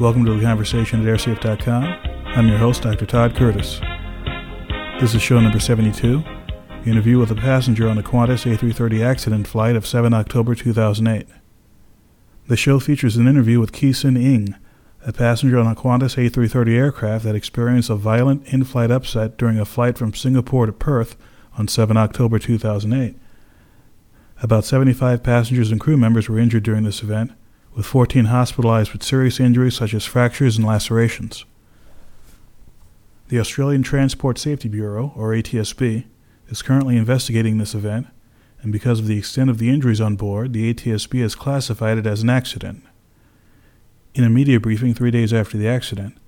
Welcome to the conversation at airsafe.com. I'm your host, Dr. Todd Curtis. This is show number 72, interview with a passenger on the Qantas A330 accident flight of 7 October 2008. The show features an interview with Keesin Ng, a passenger on a Qantas A330 aircraft that experienced a violent in flight upset during a flight from Singapore to Perth on 7 October 2008. About 75 passengers and crew members were injured during this event, with 14 hospitalized with serious injuries such as fractures and lacerations. The Australian Transport Safety Bureau, or ATSB, is currently investigating this event, and because of the extent of the injuries on board, the ATSB has classified it as an accident. In a media briefing three days after the accident,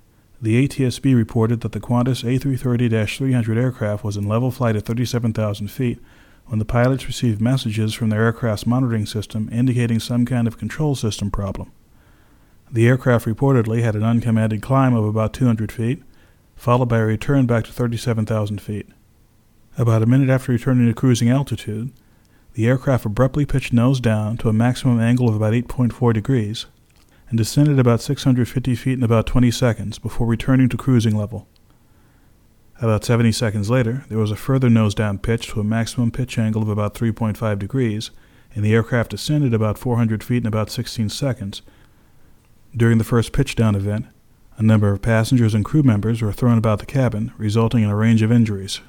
the ATSB reported that the Qantas A330 300 aircraft was in level flight at 37,000 feet when the pilots received messages from their aircraft's monitoring system indicating some kind of control system problem. The aircraft reportedly had an uncommanded climb of about 200 feet, followed by a return back to 37,000 feet. About a minute after returning to cruising altitude, the aircraft abruptly pitched nose down to a maximum angle of about 8.4 degrees and descended about 650 feet in about 20 seconds before returning to cruising level. About 70 seconds later, there was a further nose down pitch to a maximum pitch angle of about 3.5 degrees, and the aircraft ascended about 400 feet in about 16 seconds. During the first pitch down event, a number of passengers and crew members were thrown about the cabin, resulting in a range of injuries.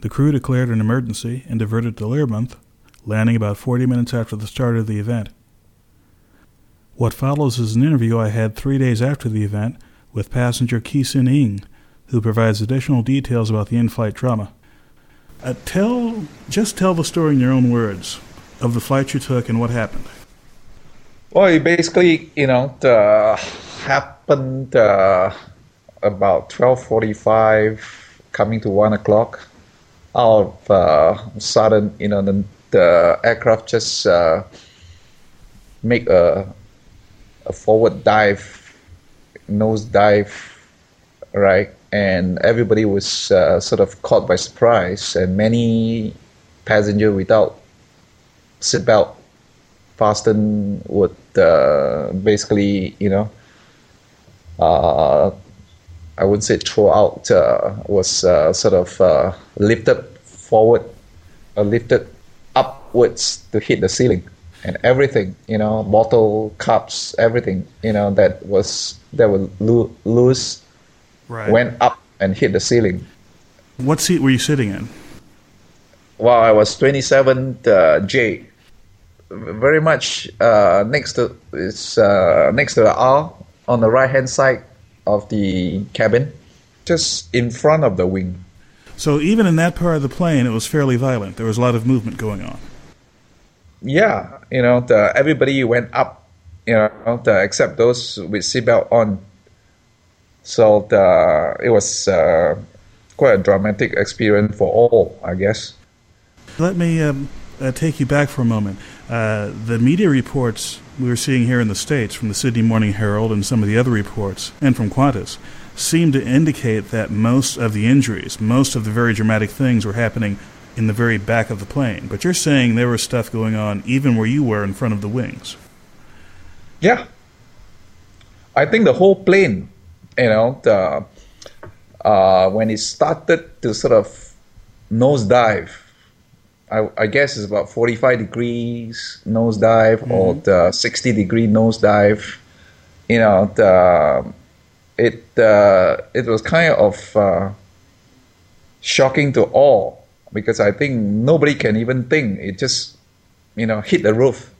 The crew declared an emergency and diverted to Learmonth, landing about 40 minutes after the start of the event. What follows is an interview I had three days after the event with passenger Keesin Ng, who provides additional details about the in-flight trauma. Uh, tell, just tell the story in your own words of the flight you took and what happened. Well, it basically, you know, the, happened uh, about twelve forty-five, coming to one o'clock. All of uh, sudden, you know, the, the aircraft just uh, make a, a forward dive, nose dive, right? And everybody was uh, sort of caught by surprise, and many passengers without seatbelt fastened would uh, basically, you know, uh, I would say throw out uh, was uh, sort of uh, lifted forward, or lifted upwards to hit the ceiling, and everything, you know, bottle, cups, everything, you know, that was that would lo- loose right. went up and hit the ceiling. What seat were you sitting in? Well, I was 27 uh, J, very much uh, next to it's uh, next to the R on the right hand side of the cabin, just in front of the wing. So even in that part of the plane, it was fairly violent. There was a lot of movement going on. Yeah, you know, the, everybody went up, you know, the, except those with seatbelt on. So the, it was uh, quite a dramatic experience for all, I guess. Let me um, uh, take you back for a moment. Uh, the media reports we were seeing here in the States from the Sydney Morning Herald and some of the other reports, and from Qantas, seem to indicate that most of the injuries, most of the very dramatic things were happening in the very back of the plane. But you're saying there was stuff going on even where you were in front of the wings. Yeah. I think the whole plane you know, the, uh, when it started to sort of nosedive, I, I guess it's about 45 degrees nosedive mm-hmm. or the 60 degree nosedive. You know, the, it uh, it was kind of uh, shocking to all because I think nobody can even think it just you know hit the roof.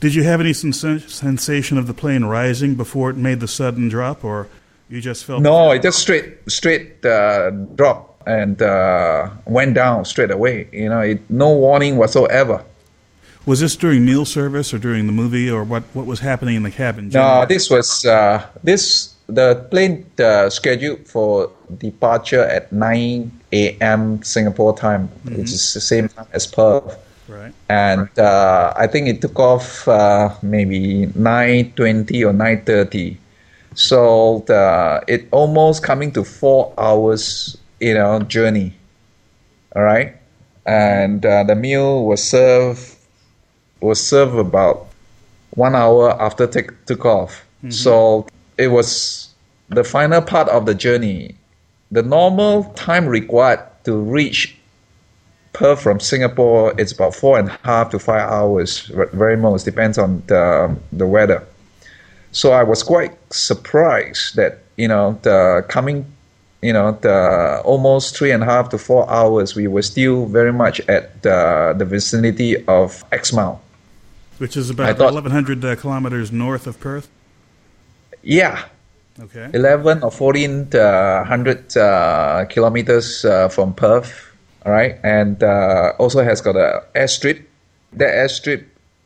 Did you have any sens- sensation of the plane rising before it made the sudden drop, or you just felt no, it just straight straight uh, drop and uh, went down straight away. You know, it, no warning whatsoever. Was this during meal service or during the movie, or what? What was happening in the cabin? No, this was uh, this the plane uh, scheduled for departure at 9 a.m. Singapore time, mm-hmm. which is the same time as Perth. Right. And uh, I think it took off uh, maybe 9:20 or 9:30 so the, it almost coming to four hours, you know, journey. All right, and uh, the meal was served was served about one hour after take took off. So it was the final part of the journey. The normal time required to reach Perth from Singapore, it's about four and a half to five hours, very most, depends on the, the weather. So I was quite surprised that, you know, the coming, you know, the almost three and a half to four hours, we were still very much at the, the vicinity of Exmouth. Which is about thought- 1,100 uh, kilometers north of Perth. Yeah, Okay. 11 or 14 uh, hundred uh, kilometers uh, from Perth, all right, and uh, also has got a airstrip. That airstrip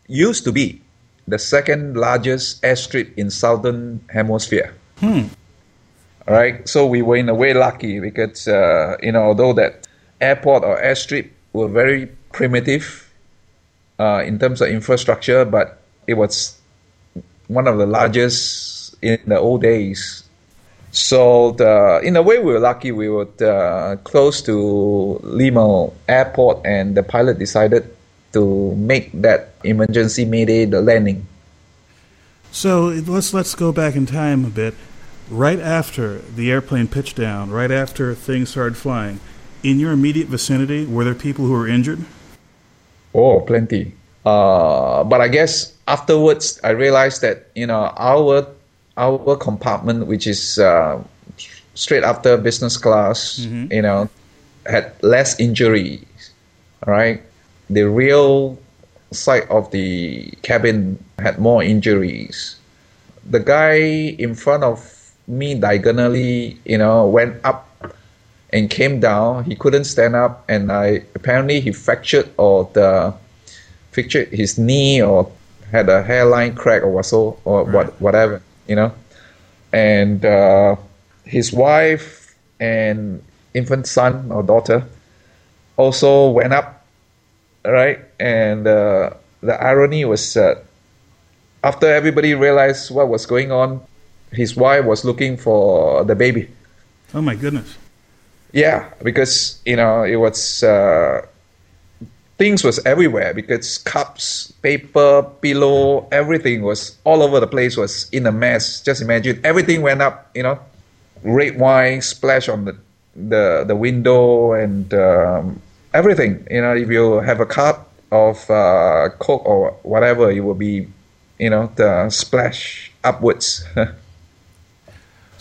used to be the second largest airstrip in southern hemisphere. Hmm. All right, so we were in a way lucky because uh, you know although that airport or airstrip were very primitive uh, in terms of infrastructure, but it was one of the largest in the old days. So the, in a way, we were lucky. We were uh, close to Learmonth Airport, and the pilot decided to make that emergency mayday the landing. So let's let's go back in time a bit. Right after the airplane pitched down, right after things started flying, in your immediate vicinity, were there people who were injured? Oh, plenty. Uh, but I guess afterwards, I realized that you know our our compartment, which is uh, straight after business class, you know, had less injuries. All right, the real side of the cabin had more injuries. The guy in front of me diagonally, you know, went up and came down. He couldn't stand up, and I apparently he fractured or the fractured his knee or had a hairline crack or so or Right. what whatever, you know. And uh, his wife and infant son or daughter also went up, right? And uh, the irony was uh, after everybody realized what was going on, his wife was looking for the baby. Oh my goodness! Yeah, because you know it was uh, things was everywhere because cups, paper, pillow, everything was all over the place. Was in a mess. Just imagine everything went up. You know, red wine splash on the the the window and um, everything. You know, if you have a cup of uh, coke or whatever, it will be, you know, the splash upwards.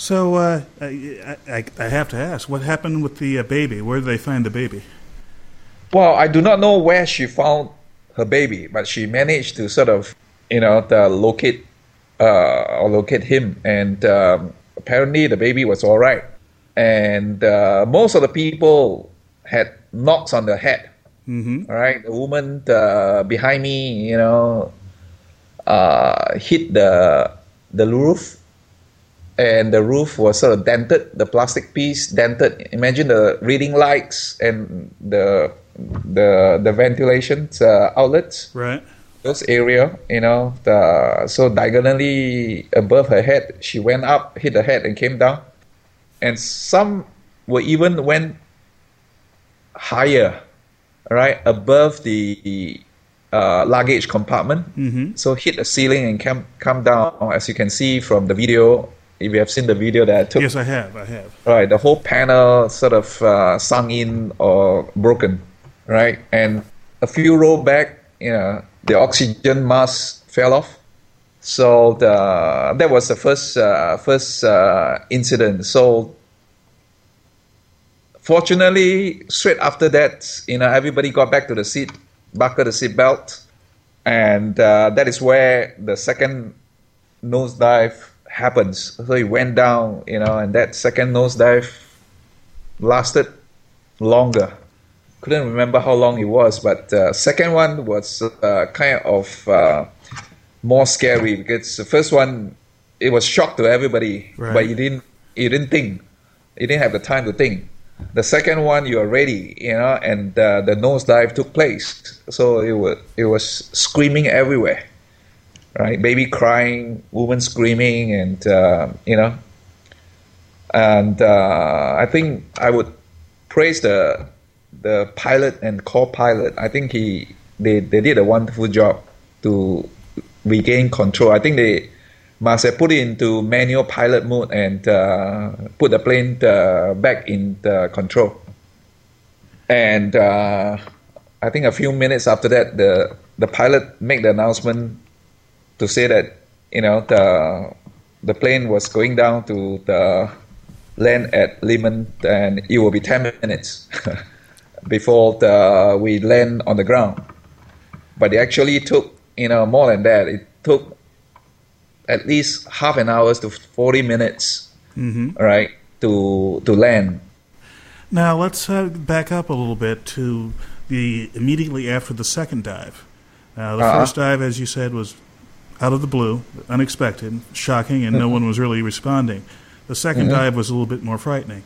So uh, I, I, I have to ask, what happened with the uh, baby? Where did they find the baby? Well, I do not know where she found her baby, but she managed to sort of, you know, the locate uh, or locate him, and um, apparently the baby was all right. And uh, most of the people had knocks on the head. Mm-hmm. All right, the woman uh, behind me, you know, uh, hit the the roof, and the roof was sort of dented. The plastic piece dented. Imagine the reading lights and the the the ventilation uh, outlets. Right. Those area, you know, the so diagonally above her head, she went up, hit the head, and came down. And some were even went higher, right above the uh, luggage compartment. Mm-hmm. So hit the ceiling and come come down. As you can see from the video, if you have seen the video that I took, Yes, I have. I have. right, the whole panel sort of uh, sunk in or broken, right, and a few row back, you know, the oxygen mask fell off. So the that was the first uh, first uh, incident. So fortunately, straight after that, you know, everybody got back to the seat, buckled the seat belt, and uh, that is where the second nosedive happens. So it went down, you know, and that second nosedive lasted longer. Couldn't remember how long it was, but uh, second one was uh, kind of uh, more scary because the first one it was shock to everybody, Right. but you didn't you didn't think, you didn't have the time to think. The second one you are ready, you know, and uh, the nosedive took place, so it was it was screaming everywhere right? Baby crying, woman screaming, and uh, you know, and uh, I think I would praise the the pilot and co-pilot. I think he they, they did a wonderful job to regain control. I think they must put it into manual pilot mode and uh, put the plane uh, back in the control. And uh, I think a few minutes after that, the the pilot made the announcement to say that you know the the plane was going down to the land at Learmonth, and it will be ten minutes before the, we land on the ground. But it actually took you know more than that. It took at least half an hour to forty minutes, Mm-hmm. right, to to land. Now let's uh, back up a little bit to the immediately after the second dive. Uh, the Uh-huh. first dive, as you said, was out of the blue, unexpected, shocking, and no one was really responding. The 2nd dive was a little bit more frightening.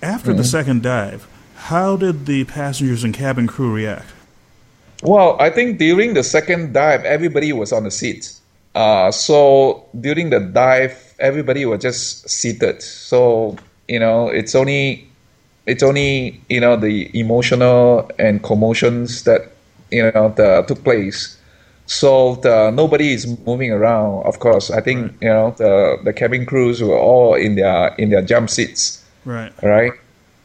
After the second dive, how did the passengers and cabin crew react? Well, I think during the second dive, everybody was on the seats. Uh, so during the dive, everybody was just seated. So you know, it's only it's only you know the emotional and commotions that you know the, took place. So the, nobody is moving around. Of course, I think you know the the cabin crews were all in their in their jump seats Right. right?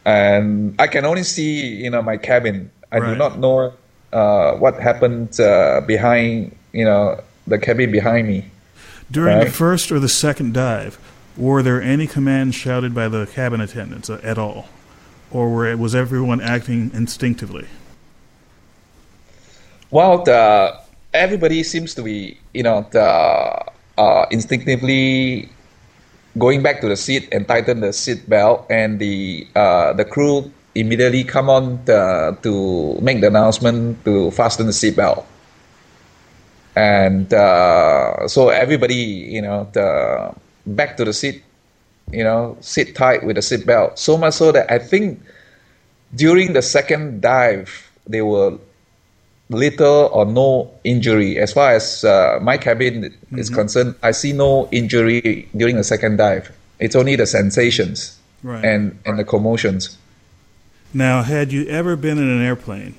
And I can only see, you know, my cabin. I do not know uh, what happened uh, behind, you know, the cabin behind me. During the first or the second dive, were there any commands shouted by the cabin attendants uh, at all? Or were, was everyone acting instinctively? Well, the, everybody seems to be, you know, the, uh, instinctively going back to the seat and tighten the seat belt, and the uh, the crew immediately come on the, to make the announcement to fasten the seat belt. And uh, so everybody, you know, the, back to the seat, you know, sit tight with the seat belt. So much so that I think during the second dive, they were little or no injury. As far as uh, my cabin is concerned, I see no injury during the second dive. It's only the sensations Right. and, and the commotions. Now, had you ever been in an airplane,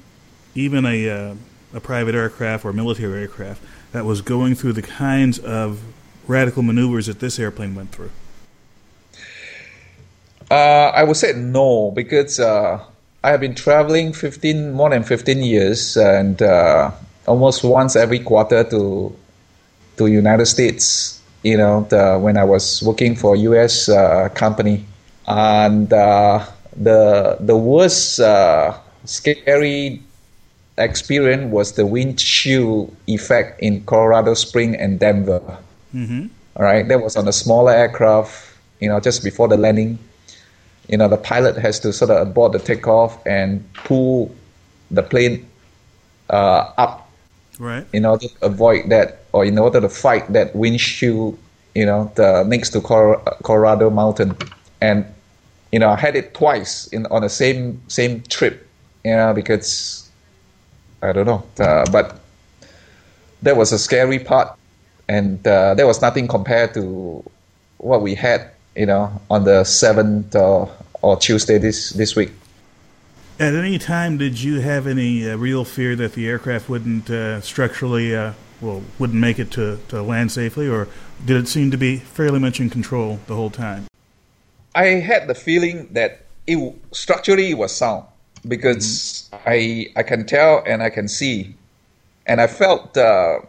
even a, uh, a private aircraft or military aircraft, that was going through the kinds of radical maneuvers that this airplane went through? Uh, I would say no because uh, I have been traveling 15 more than 15 years and uh, almost once every quarter to to United States. You know, the, when I was working for U.S. Uh, company, and uh, the the worst uh, scary experience was the wind chill effect in Colorado Spring and Denver. Mm-hmm. All right, that was on a smaller aircraft. You know, just before the landing you know the pilot has to sort of abort the takeoff and pull the plane uh, up Right. in order to avoid that or in order to fight that windshield you know the next to Col- colorado mountain and you know i had it twice in on the same same trip you know because i don't know. Uh, but that was a scary part. And uh, there was nothing compared to what we had you know on the 7th or, or tuesday this this week. At any time, did you have any uh, real fear that the aircraft wouldn't uh, structurally, uh, well, wouldn't make it to, to land safely, or did it seem to be fairly much in control the whole time? I had the feeling that it structurally it was sound because I I can tell and I can see, and I felt uh,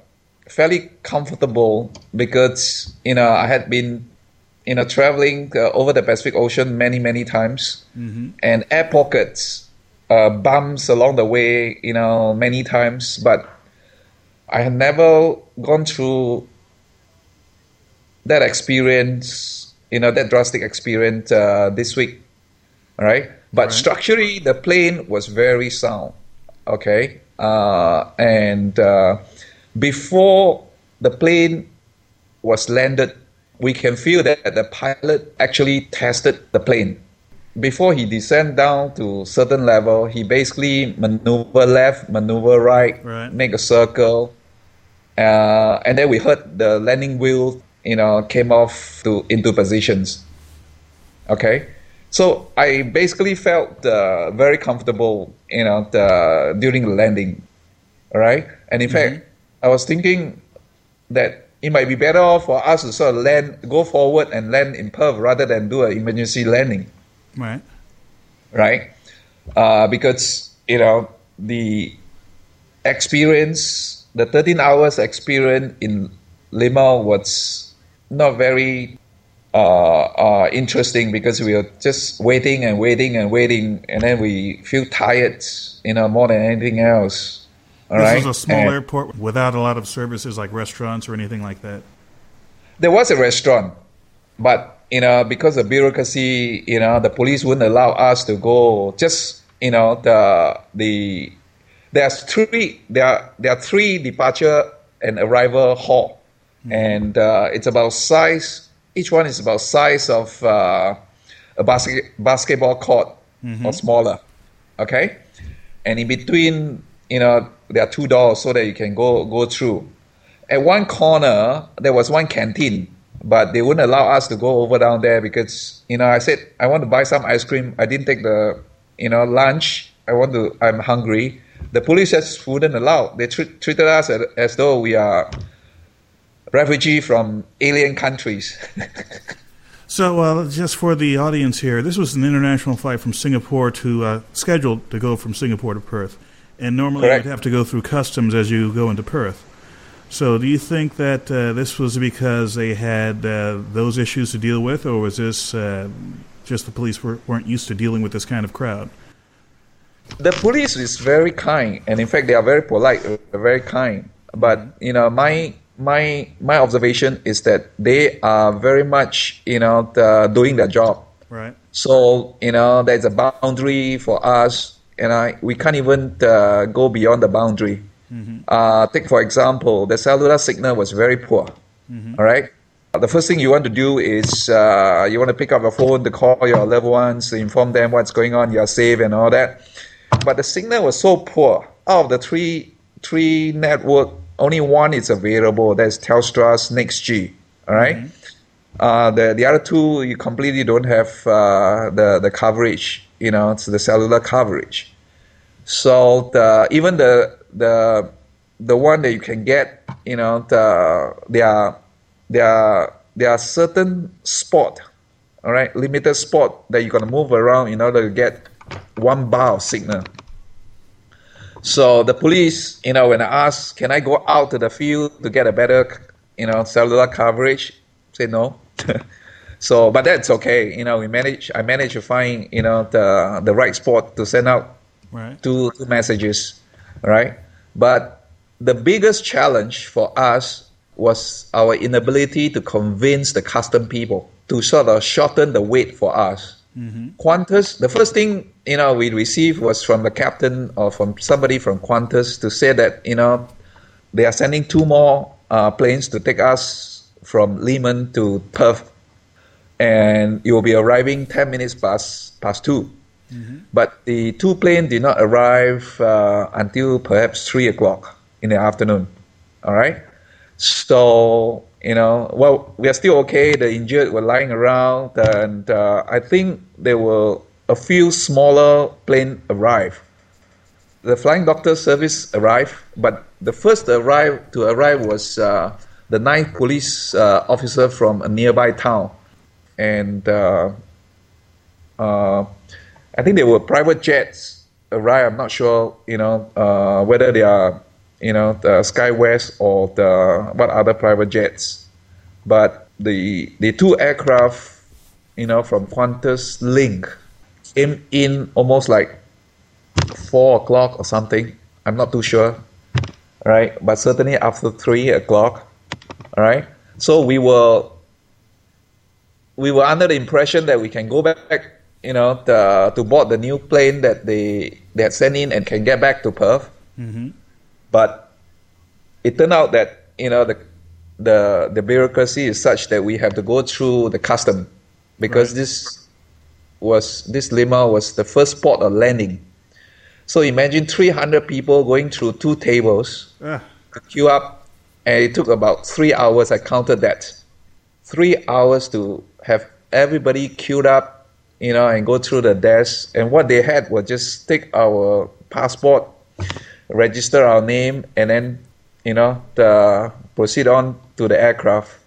fairly comfortable because you know I had been you know traveling uh, over the Pacific Ocean many many times, and air pockets, uh, bumps along the way, you know many times, but I had never gone through that experience, you know, that drastic experience uh, this week. All right. But structurally, the plane was very sound. Okay. Uh, and uh, before the plane was landed, we can feel that the pilot actually tested the plane. Before he descend down to certain level, he basically maneuver left, maneuver right, Right. make a circle, uh, and then we heard the landing wheel, you know, came off to into positions. Okay, so I basically felt uh, very comfortable, you know, the, during the landing. right? and in fact, I was thinking that it might be better off for us to sort of land, go forward and land in Perth rather than do an emergency landing. Right. Right. Uh, because you know the experience, the 13 hours experience in Learmonth was not very uh, uh, interesting because we are just waiting and waiting and waiting, and then we feel tired, you know, more than anything else. All this right? was a small and airport without a lot of services like restaurants or anything like that. There was a restaurant, but you know, because of bureaucracy, you know, the police wouldn't allow us to go. Just you know, the the there's three there are, there are three departure and arrival hall, mm-hmm. and uh, it's about size. Each one is about size of uh, a basket, basketball court mm-hmm. or smaller. Okay, and in between, you know, there are two doors so that you can go go through. At one corner, there was one canteen, but they wouldn't allow us to go over down there because you know I said I want to buy some ice cream. I didn't take the you know lunch. I want to. I'm hungry the police just wouldn't allow. They tr- treated us as, as though we are refugee from alien countries. so, uh, just for the audience here, this was an international flight from Singapore to uh, scheduled to go from Singapore to Perth, and normally you'd have to go through customs as you go into Perth. So, do you think that uh, this was because they had uh, those issues to deal with, or was this uh, just the police were, weren't used to dealing with this kind of crowd? the police is very kind, and in fact, they are very polite, very kind. But you know, my my my observation is that they are very much you know the, doing their job. Right. So you know, there's a boundary for us, and I we can't even uh, go beyond the boundary. Mm-hmm. Uh, take for example, the cellular signal was very poor. Mm-hmm. All right. The first thing you want to do is uh, you want to pick up a phone to call your loved ones to inform them what's going on, you're safe, and all that but the signal was so poor. Out of the three three network, only one is available. That's Telstra's NextG. All right? mm-hmm. Uh, the the other two you completely don't have uh, the the coverage. You know, it's the cellular coverage. So the even the the the one that you can get, you know, the there are there are there are certain spot, all right, limited spot that you're gonna move around in order to get one bar of signal. So the police, you know, when I asked, can I go out to the field to get a better, you know, cellular coverage? Say no. so, but that's okay. You know, we manage. I managed to find, you know, the the right spot to send out right. two, two messages, right? But the biggest challenge for us was our inability to convince the custom people to sort of shorten the wait for us. Mm-hmm. Qantas, the first thing you know we received was from the captain or from somebody from Qantas to say that you know they are sending two more uh, planes to take us from Learmonth to Perth, and you will be arriving ten minutes past past 2 mm-hmm. But the two planes did not arrive uh, until perhaps three o'clock in the afternoon. All right, so you know, well, we are still okay. The injured were lying around, and uh, I think there were a few smaller plane arrive. The flying doctor service arrived, but the first arrive to arrive was uh, the ninth police uh, officer from a nearby town, and uh, uh, I think they were private jets arrive. I'm not sure, you know, uh, whether they are you know, the SkyWest or the what other private jets. But the the two aircraft, you know, from Qantas Link came in almost like four o'clock or something. I'm not too sure, right? But certainly after three o'clock, right. So we were we were under the impression that we can go back, you know, the, to board the new plane that they they had sent in and can get back to Perth. Mm-hmm. But it turned out that you know the the the bureaucracy is such that we have to go through the custom because right. this was this Learmonth was the first port of landing. So imagine 300 people going through two tables uh. to queue up, and it took about three hours. I counted that, three hours to have everybody queued up, you know, and go through the desk. And what they had was just take our passport register our name, and then you know the, proceed on to the aircraft.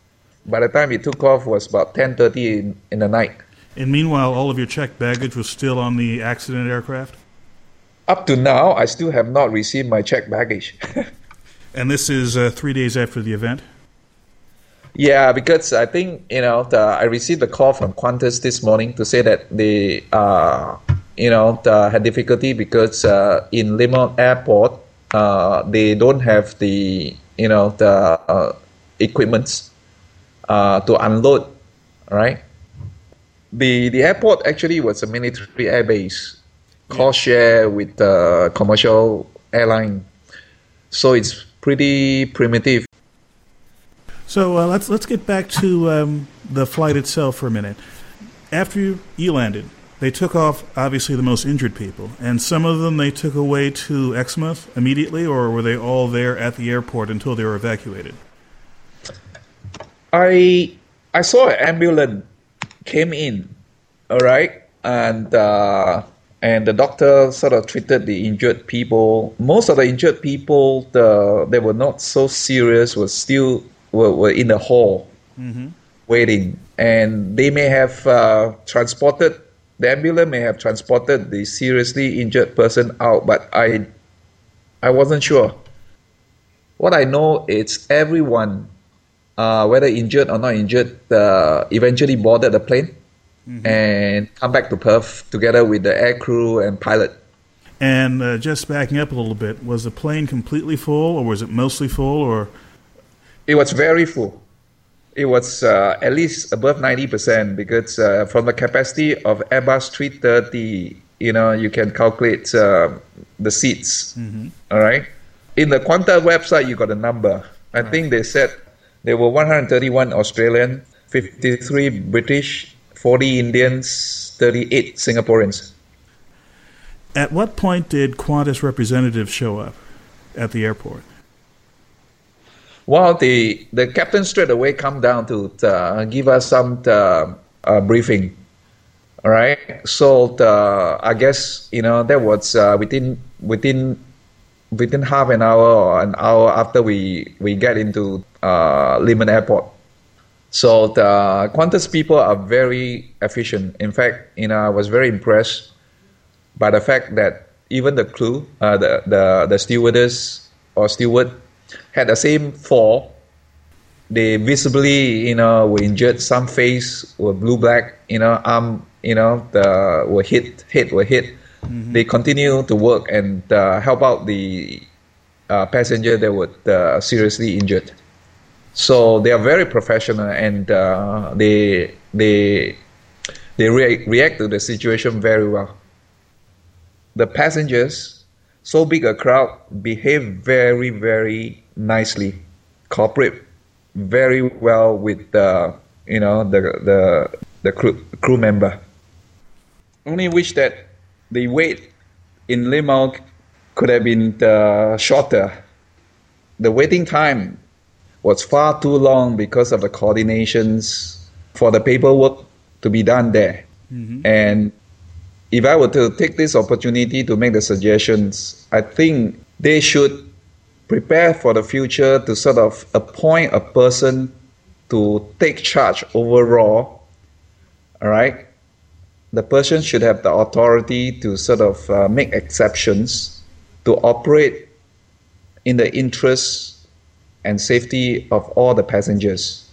By the time it took off was about 10:30 in, in the night. And meanwhile, all of your checked baggage was still on the accident aircraft? Up to now, I still have not received my checked baggage. and this is uh, three days after the event? Yeah, because I think, you know, the, I received a call from Qantas this morning to say that they, uh, you know, the, had difficulty because uh, in Learmonth Airport, uh, they don't have the, you know, the uh, equipments uh, to unload, right? the the airport actually was a military airbase, cost share with the commercial airline, so it's pretty primitive. So uh, let's let's get back to um, the flight itself for a minute. After you, you landed, they took off obviously the most injured people, and some of them they took away to Exmouth immediately, or were they all there at the airport until they were evacuated? I I saw an ambulance came in, all right, and uh, and the doctor sort of treated the injured people. Most of the injured people, the they were not so serious, were still were, were in the hall mm-hmm. waiting, and they may have uh, transported the ambulance may have transported the seriously injured person out, but I I wasn't sure. What I know is everyone uh, whether injured or not injured, uh, eventually boarded the plane mm-hmm. and come back to Perth together with the air crew and pilot. And uh, just backing up a little bit, was the plane completely full, or was it mostly full, or? It was very full. It was uh, at least above ninety percent because uh, from the capacity of Airbus 330, you know, you can calculate uh, the seats. Mm-hmm. All right. In the Qantas website, you got a number. I right. think they said there were 131 Australian, 53 British, 40 Indians, 38 Singaporeans. At what point did Qantas representatives show up at the airport? Well, the, the captain straight away come down to uh, give us some uh, uh, briefing. All right. So the, I guess you know that was uh, within within within half an hour or an hour after we we get into uh, Learmonth Airport. So the Qantas people are very efficient. In fact, you know, I was very impressed by the fact that even the crew, uh, the, the the stewardess or steward, had the same fall. They visibly, you know, were injured. Some face were blue black. You know, arm, you know, the were hit, head were hit. Mm-hmm. They continue to work and uh, help out the uh, passenger that were uh, seriously injured. So they are very professional and uh, they they they re- react to the situation very well. The passengers, so big a crowd, behave very very nicely, cooperate very well with the you know the the the crew crew member. Only wish that the wait in Learmonth could have been uh, shorter. The waiting time was far too long because of the coordinations for the paperwork to be done there. Mm-hmm. And if I were to take this opportunity to make the suggestions, I think they should prepare for the future to sort of appoint a person to take charge overall. All right. The person should have the authority to sort of uh, make exceptions to operate in the interests and safety of all the passengers.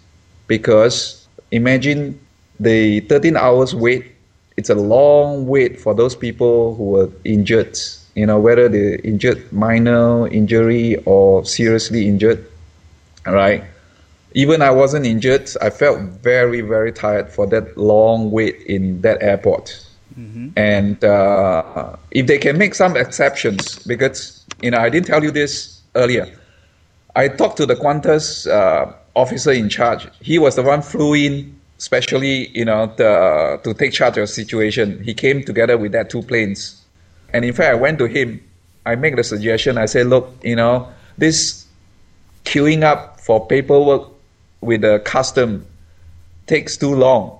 Because imagine the 13 hours wait, it's a long wait for those people who were injured, you know, whether they injured minor injury or seriously injured. right? Even I wasn't injured, I felt very, very tired for that long wait in that airport. Mm-hmm. And uh, if they can make some exceptions, because you know I didn't tell you this earlier, I talked to the Qantas uh, officer in charge. He was the one flew in, especially you know the, to take charge of the situation. He came together with that two planes, and in fact, I went to him. I make the suggestion. I said, look, you know, this queuing up for paperwork with the custom takes too long.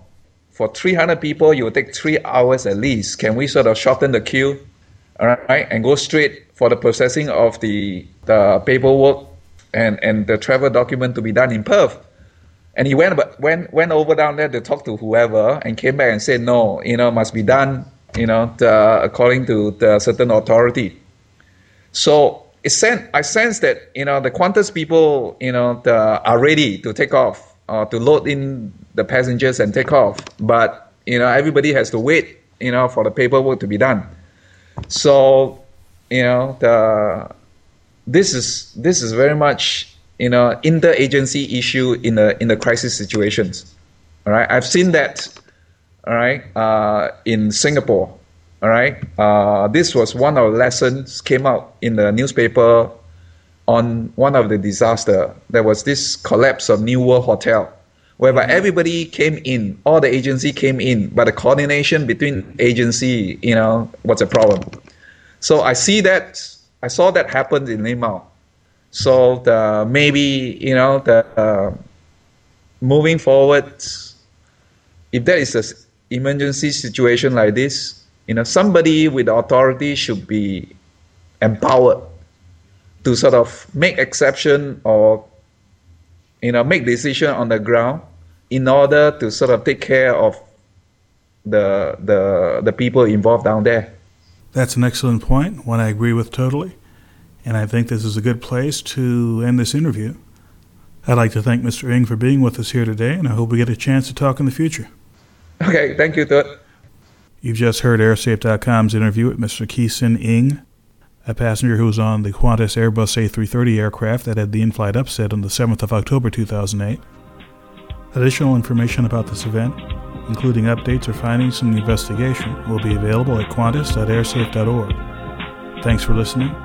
For 300 people, you will take three hours at least. Can we sort of shorten the queue, all right, and go straight for the processing of the, the paperwork and, and the travel document to be done in Perth. And he went, but went, went over down there to talk to whoever and came back and said, no, you know, must be done, you know, according to the certain authority. So it sent, I sense that, you know, the Qantas people, you know, the, are ready to take off or to load in the passengers and take off. But, you know, everybody has to wait, you know, for the paperwork to be done. So, you know, the, this is, this is very much you know interagency issue in the in the crisis situations. All right, I've seen that. All right, uh, in Singapore. All right, uh, this was one of the lessons came out in the newspaper on one of the disaster. There was this collapse of New World Hotel, whereby mm-hmm. everybody came in, all the agency came in, but the coordination between agency, you know, was a problem. So I see that I saw that happen in Learmonth. So the, maybe you know the uh, moving forward, if there is an emergency situation like this, you know somebody with authority should be empowered to sort of make exception or you know make decision on the ground in order to sort of take care of the the the people involved down there. That's an excellent point, one I agree with totally and I think this is a good place to end this interview. I'd like to thank Mr. Ng for being with us here today, and I hope we get a chance to talk in the future. Okay, thank you, Todd. You've just heard Airsafe.com's interview with Mr. Keesin Ng, a passenger who was on the Qantas Airbus A330 aircraft that had the in-flight upset on the 7th of October 2008. Additional information about this event, including updates or findings from the investigation, will be available at qantas.airsafe.org. Thanks for listening